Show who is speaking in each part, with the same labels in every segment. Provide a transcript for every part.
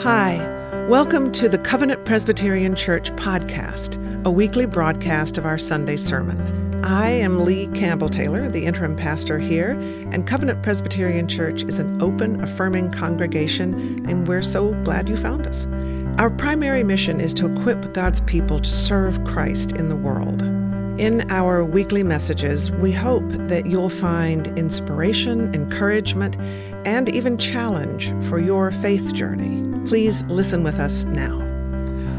Speaker 1: Hi, welcome to the Covenant Presbyterian Church podcast, a weekly broadcast of our Sunday sermon. I am Lee Campbell Taylor, the interim pastor here, and Covenant Presbyterian Church is an open, affirming congregation, and we're so glad you found us. Our primary mission is to equip God's people to serve Christ in the world. In our weekly messages, we hope that you'll find inspiration, encouragement, and even challenge for your faith journey. Please listen with us now.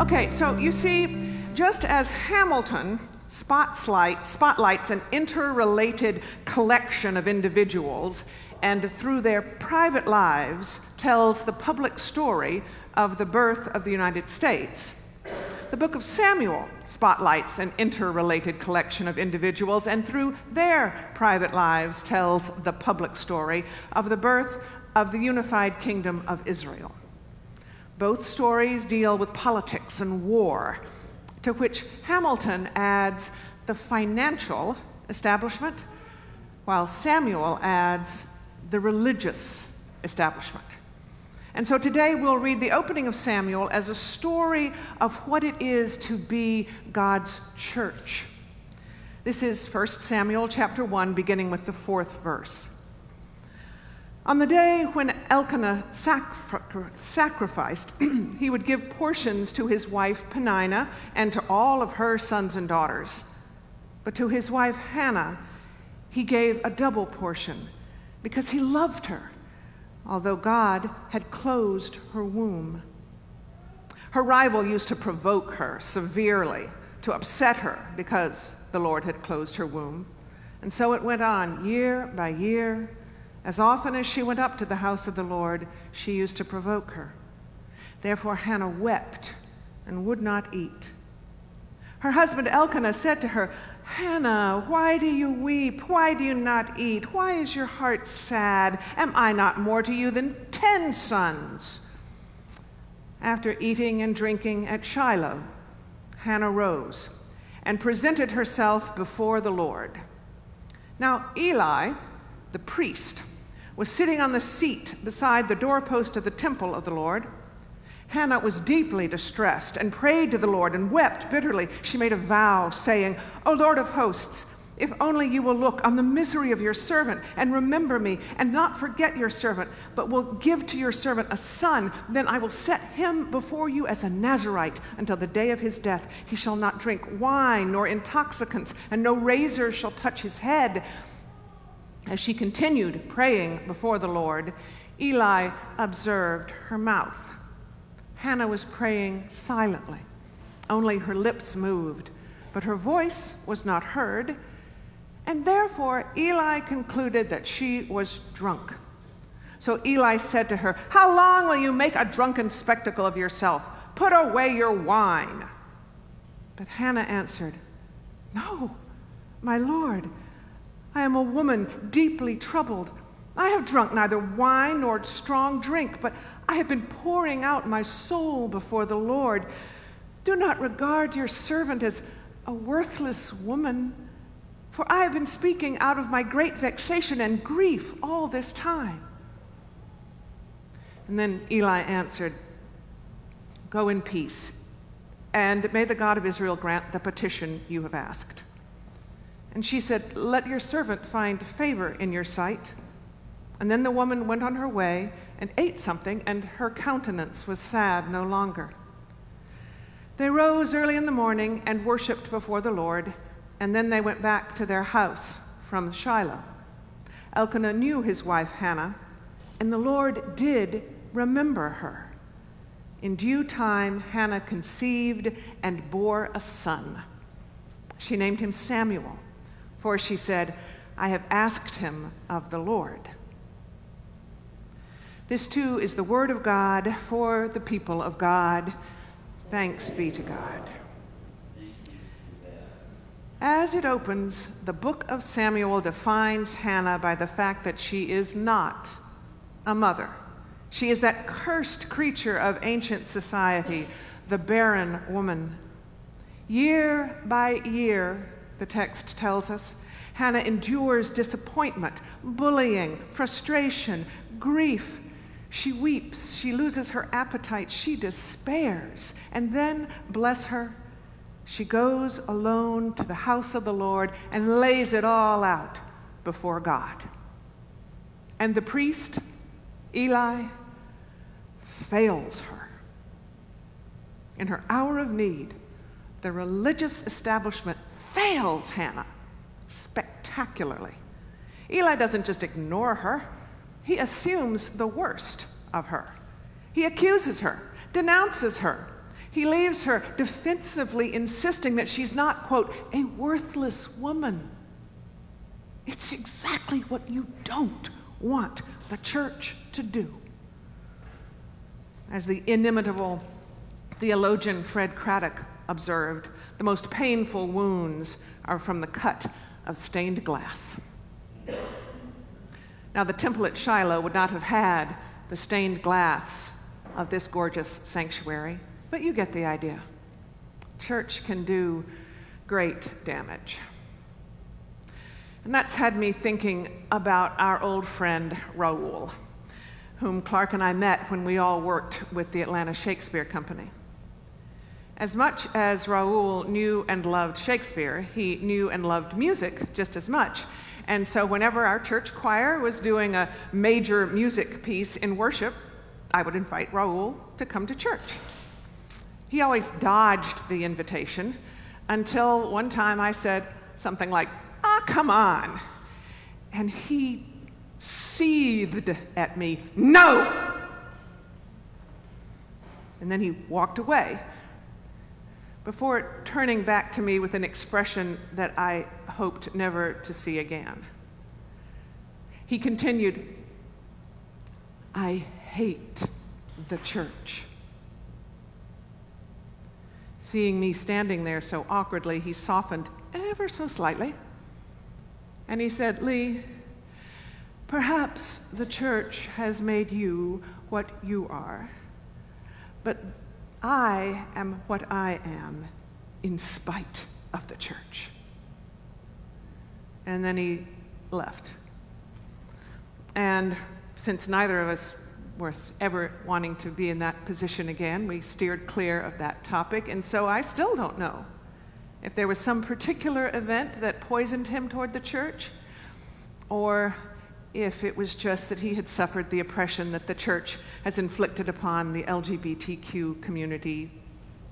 Speaker 2: Okay, so you see, just as Hamilton spotlight, spotlights an interrelated collection of individuals and through their private lives tells the public story of the birth of the United States, the book of Samuel spotlights an interrelated collection of individuals and through their private lives tells the public story of the birth of the unified kingdom of Israel. Both stories deal with politics and war, to which Hamilton adds the financial establishment, while Samuel adds the religious establishment. And so today we'll read the opening of Samuel as a story of what it is to be God's church. This is 1 Samuel chapter 1, beginning with the fourth verse. On the day when Elkanah sacri- sacrificed, he would give portions to his wife Peninnah and to all of her sons and daughters. But to his wife Hannah, he gave a double portion because he loved her although God had closed her womb. Her rival used to provoke her severely, to upset her because the Lord had closed her womb. And so it went on year by year. As often as she went up to the house of the Lord, she used to provoke her. Therefore, Hannah wept and would not eat. Her husband Elkanah said to her, Hannah, why do you weep? Why do you not eat? Why is your heart sad? Am I not more to you than ten sons? After eating and drinking at Shiloh, Hannah rose and presented herself before the Lord. Now, Eli, the priest, was sitting on the seat beside the doorpost of the temple of the Lord. Hannah was deeply distressed and prayed to the Lord and wept bitterly. She made a vow, saying, O Lord of hosts, if only you will look on the misery of your servant and remember me and not forget your servant, but will give to your servant a son, then I will set him before you as a Nazarite until the day of his death. He shall not drink wine nor intoxicants, and no razor shall touch his head. As she continued praying before the Lord, Eli observed her mouth. Hannah was praying silently. Only her lips moved, but her voice was not heard, and therefore Eli concluded that she was drunk. So Eli said to her, How long will you make a drunken spectacle of yourself? Put away your wine. But Hannah answered, No, my Lord, I am a woman deeply troubled. I have drunk neither wine nor strong drink, but I have been pouring out my soul before the Lord. Do not regard your servant as a worthless woman, for I have been speaking out of my great vexation and grief all this time. And then Eli answered, Go in peace, and may the God of Israel grant the petition you have asked. And she said, Let your servant find favor in your sight. And then the woman went on her way and ate something, and her countenance was sad no longer. They rose early in the morning and worshiped before the Lord, and then they went back to their house from Shiloh. Elkanah knew his wife Hannah, and the Lord did remember her. In due time, Hannah conceived and bore a son. She named him Samuel, for she said, I have asked him of the Lord. This too is the word of God for the people of God. Thanks be to God. As it opens, the book of Samuel defines Hannah by the fact that she is not a mother. She is that cursed creature of ancient society, the barren woman. Year by year, the text tells us, Hannah endures disappointment, bullying, frustration, grief, She weeps, she loses her appetite, she despairs. And then, bless her, she goes alone to the house of the Lord and lays it all out before God. And the priest, Eli, fails her. In her hour of need, the religious establishment fails Hannah spectacularly. Eli doesn't just ignore her, he assumes the worst of her. He accuses her, denounces her. He leaves her defensively insisting that she's not, quote, a worthless woman. It's exactly what you don't want the church to do. As the inimitable theologian Fred Craddock observed, the most painful wounds are from the cut of stained glass. Now, the temple at Shiloh would not have had the stained glass of this gorgeous sanctuary, but you get the idea. Church can do great damage. And that's had me thinking about our old friend Raoul, whom Clark and I met when we all worked with the Atlanta Shakespeare Company. As much as Raoul knew and loved Shakespeare, he knew and loved music just as much. And so, whenever our church choir was doing a major music piece in worship, I would invite Raoul to come to church. He always dodged the invitation until one time I said something like, Ah, come on. And he seethed at me, No! And then he walked away before turning back to me with an expression that I hoped never to see again. He continued, I hate the church. Seeing me standing there so awkwardly, he softened ever so slightly. And he said, Lee, perhaps the church has made you what you are, but I am what I am in spite of the church. And then he left. And since neither of us were ever wanting to be in that position again, we steered clear of that topic. And so I still don't know if there was some particular event that poisoned him toward the church or if it was just that he had suffered the oppression that the church has inflicted upon the LGBTQ community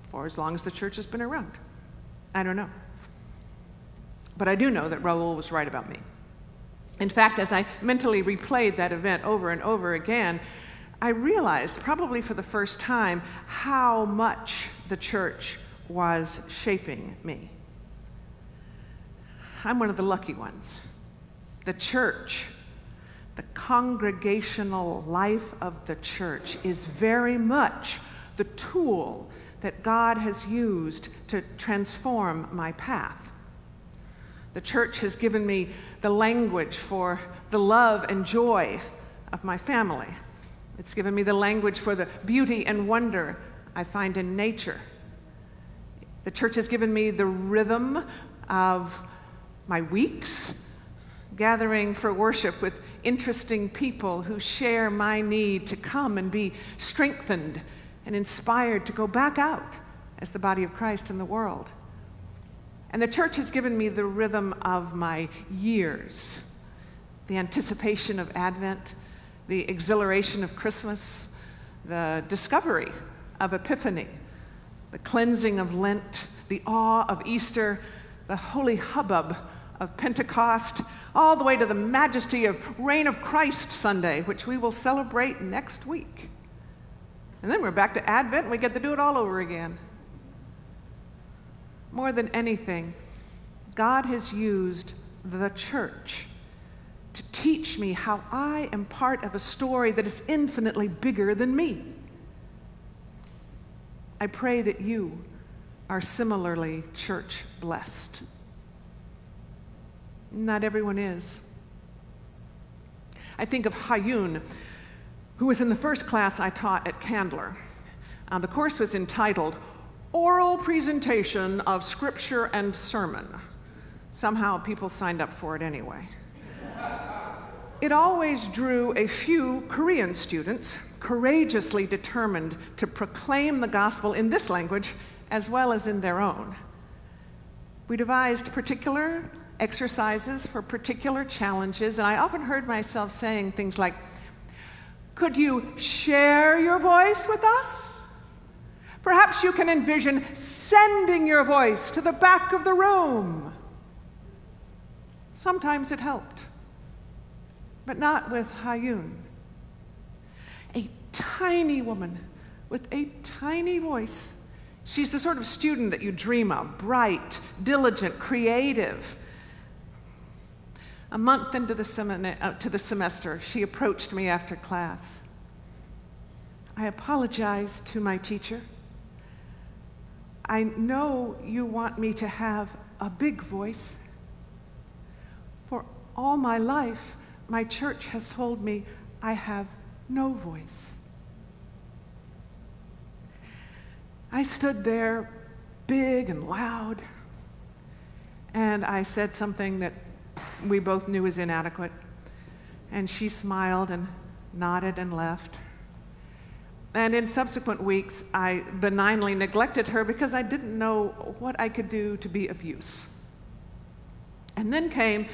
Speaker 2: for as long as the church has been around. I don't know. But I do know that Raoul was right about me. In fact, as I mentally replayed that event over and over again, I realized, probably for the first time, how much the church was shaping me. I'm one of the lucky ones. The church the congregational life of the church is very much the tool that God has used to transform my path. The church has given me the language for the love and joy of my family. It's given me the language for the beauty and wonder I find in nature. The church has given me the rhythm of my weeks, gathering for worship with interesting people who share my need to come and be strengthened and inspired to go back out as the body of Christ in the world. And the church has given me the rhythm of my years the anticipation of Advent, the exhilaration of Christmas, the discovery of Epiphany, the cleansing of Lent, the awe of Easter, the holy hubbub of Pentecost, all the way to the majesty of Reign of Christ Sunday, which we will celebrate next week. And then we're back to Advent and we get to do it all over again. More than anything, God has used the church to teach me how I am part of a story that is infinitely bigger than me. I pray that you are similarly church blessed. Not everyone is. I think of Hayun, who was in the first class I taught at Candler. Um, the course was entitled Oral Presentation of Scripture and Sermon. Somehow people signed up for it anyway. It always drew a few Korean students courageously determined to proclaim the gospel in this language as well as in their own. We devised particular exercises for particular challenges, and I often heard myself saying things like, Could you share your voice with us? Perhaps you can envision sending your voice to the back of the room. Sometimes it helped, but not with Hayun. A tiny woman with a tiny voice. She's the sort of student that you dream of bright, diligent, creative. A month into the, uh, to the semester, she approached me after class. I apologized to my teacher. I know you want me to have a big voice. For all my life, my church has told me I have no voice. I stood there, big and loud, and I said something that we both knew was inadequate. And she smiled and nodded and left. And in subsequent weeks, I benignly neglected her because I didn't know what I could do to be of use. And then came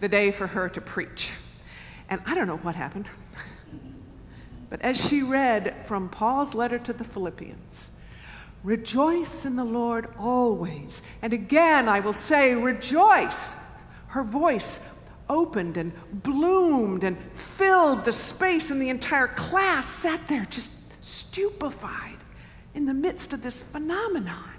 Speaker 2: the day for her to preach. And I don't know what happened. but as she read from Paul's letter to the Philippians, rejoice in the Lord always. And again, I will say, rejoice. Her voice opened and bloomed and filled the space, and the entire class sat there just stupefied in the midst of this phenomenon.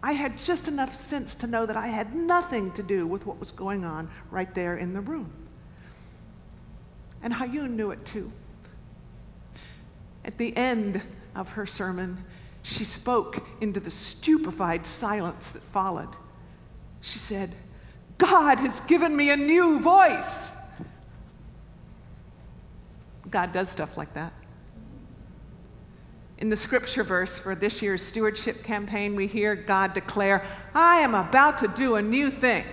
Speaker 2: I had just enough sense to know that I had nothing to do with what was going on right there in the room. And Hayun knew it too. At the end of her sermon, she spoke into the stupefied silence that followed. She said, God has given me a new voice. God does stuff like that. In the scripture verse for this year's stewardship campaign, we hear God declare, I am about to do a new thing.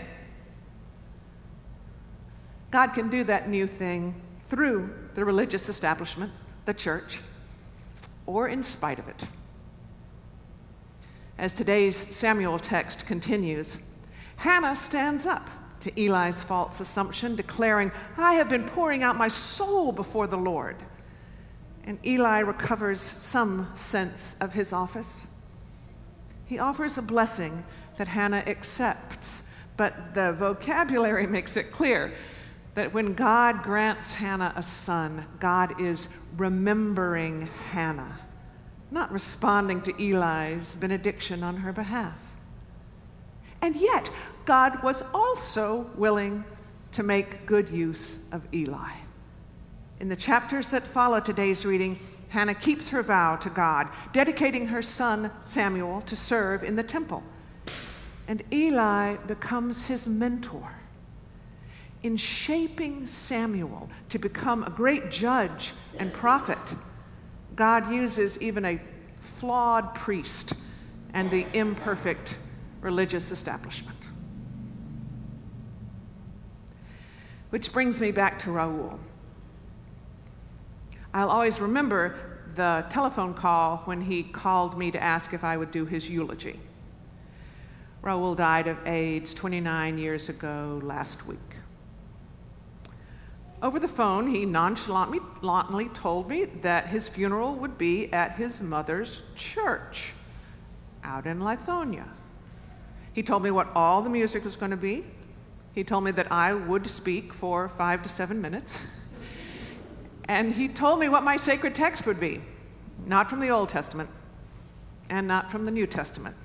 Speaker 2: God can do that new thing through the religious establishment, the church, or in spite of it. As today's Samuel text continues, Hannah stands up to Eli's false assumption, declaring, I have been pouring out my soul before the Lord. And Eli recovers some sense of his office. He offers a blessing that Hannah accepts, but the vocabulary makes it clear that when God grants Hannah a son, God is remembering Hannah, not responding to Eli's benediction on her behalf. And yet, God was also willing to make good use of Eli. In the chapters that follow today's reading, Hannah keeps her vow to God, dedicating her son Samuel to serve in the temple. And Eli becomes his mentor. In shaping Samuel to become a great judge and prophet, God uses even a flawed priest and the imperfect religious establishment. Which brings me back to Raoul. I'll always remember the telephone call when he called me to ask if I would do his eulogy. Raoul died of AIDS 29 years ago last week. Over the phone, he nonchalantly told me that his funeral would be at his mother's church out in Lithonia. He told me what all the music was going to be. He told me that I would speak for five to seven minutes. And he told me what my sacred text would be not from the Old Testament and not from the New Testament.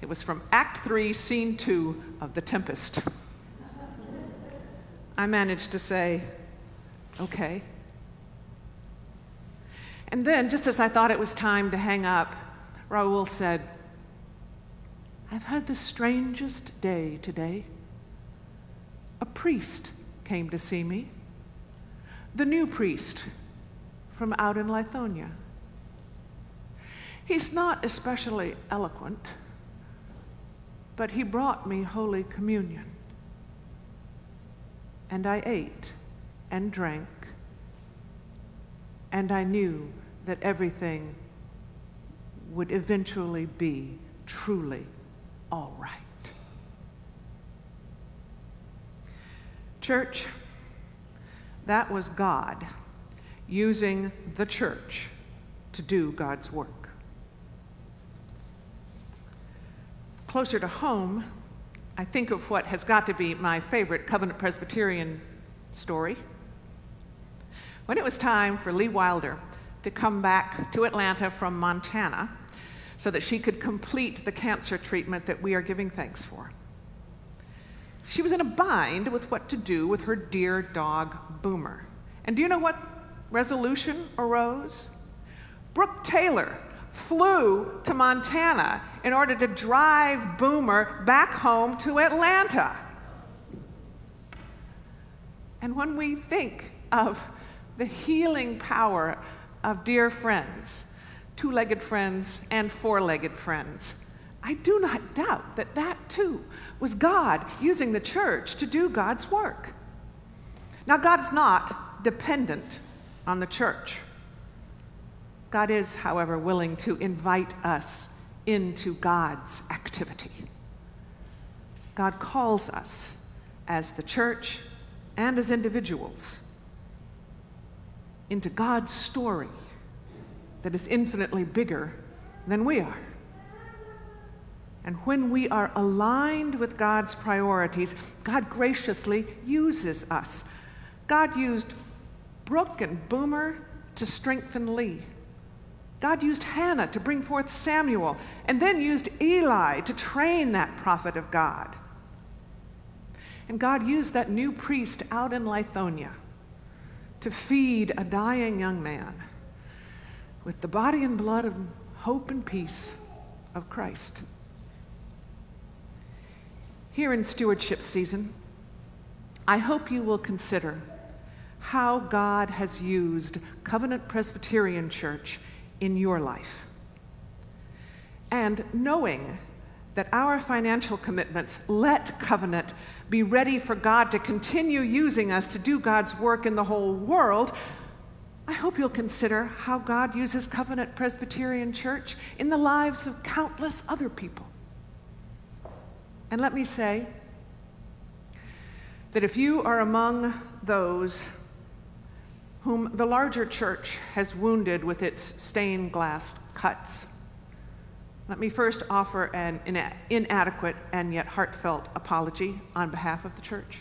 Speaker 2: It was from Act 3, Scene 2 of The Tempest. I managed to say, okay. And then, just as I thought it was time to hang up, Raoul said, I've had the strangest day today. A priest came to see me, the new priest from out in Lithonia. He's not especially eloquent, but he brought me Holy Communion. And I ate and drank and I knew that everything would eventually be truly all right. Church, that was God using the church to do God's work. Closer to home, I think of what has got to be my favorite Covenant Presbyterian story. When it was time for Lee Wilder to come back to Atlanta from Montana so that she could complete the cancer treatment that we are giving thanks for, she was in a bind with what to do with her dear dog, Boomer. And do you know what resolution arose? Brooke Taylor flew to Montana in order to drive Boomer back home to Atlanta. And when we think of the healing power of dear friends, two legged friends and four legged friends, I do not doubt that that too was God using the church to do God's work. Now, God is not dependent on the church. God is, however, willing to invite us into God's activity. God calls us as the church and as individuals into God's story that is infinitely bigger than we are. And when we are aligned with God's priorities, God graciously uses us. God used Brooke and Boomer to strengthen Lee. God used Hannah to bring forth Samuel, and then used Eli to train that prophet of God. And God used that new priest out in Lithonia to feed a dying young man with the body and blood of hope and peace of Christ. Here in stewardship season, I hope you will consider how God has used Covenant Presbyterian Church in your life. And knowing that our financial commitments let Covenant be ready for God to continue using us to do God's work in the whole world, I hope you'll consider how God uses Covenant Presbyterian Church in the lives of countless other people. And let me say that if you are among those whom the larger church has wounded with its stained glass cuts. Let me first offer an inadequate and yet heartfelt apology on behalf of the church.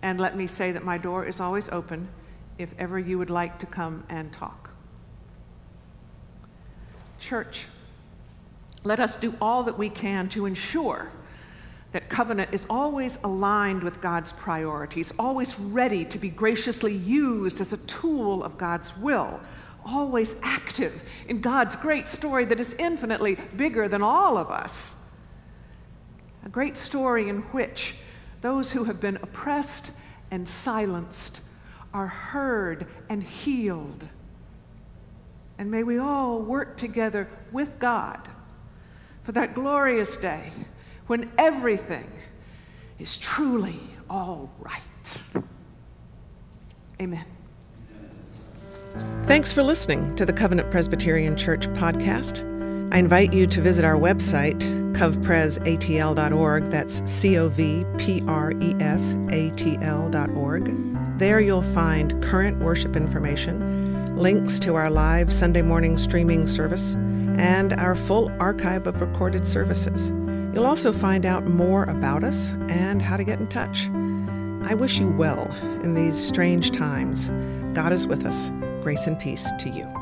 Speaker 2: And let me say that my door is always open if ever you would like to come and talk. Church, let us do all that we can to ensure that covenant is always aligned with God's priorities, always ready to be graciously used as a tool of God's will, always active in God's great story that is infinitely bigger than all of us. A great story in which those who have been oppressed and silenced are heard and healed. And may we all work together with God for that glorious day when everything is truly all right. Amen.
Speaker 1: Thanks for listening to the Covenant Presbyterian Church podcast. I invite you to visit our website, covpresatl.org. That's C O V P R E S A T L.org. There you'll find current worship information, links to our live Sunday morning streaming service, and our full archive of recorded services. You'll also find out more about us and how to get in touch. I wish you well in these strange times. God is with us. Grace and peace to you.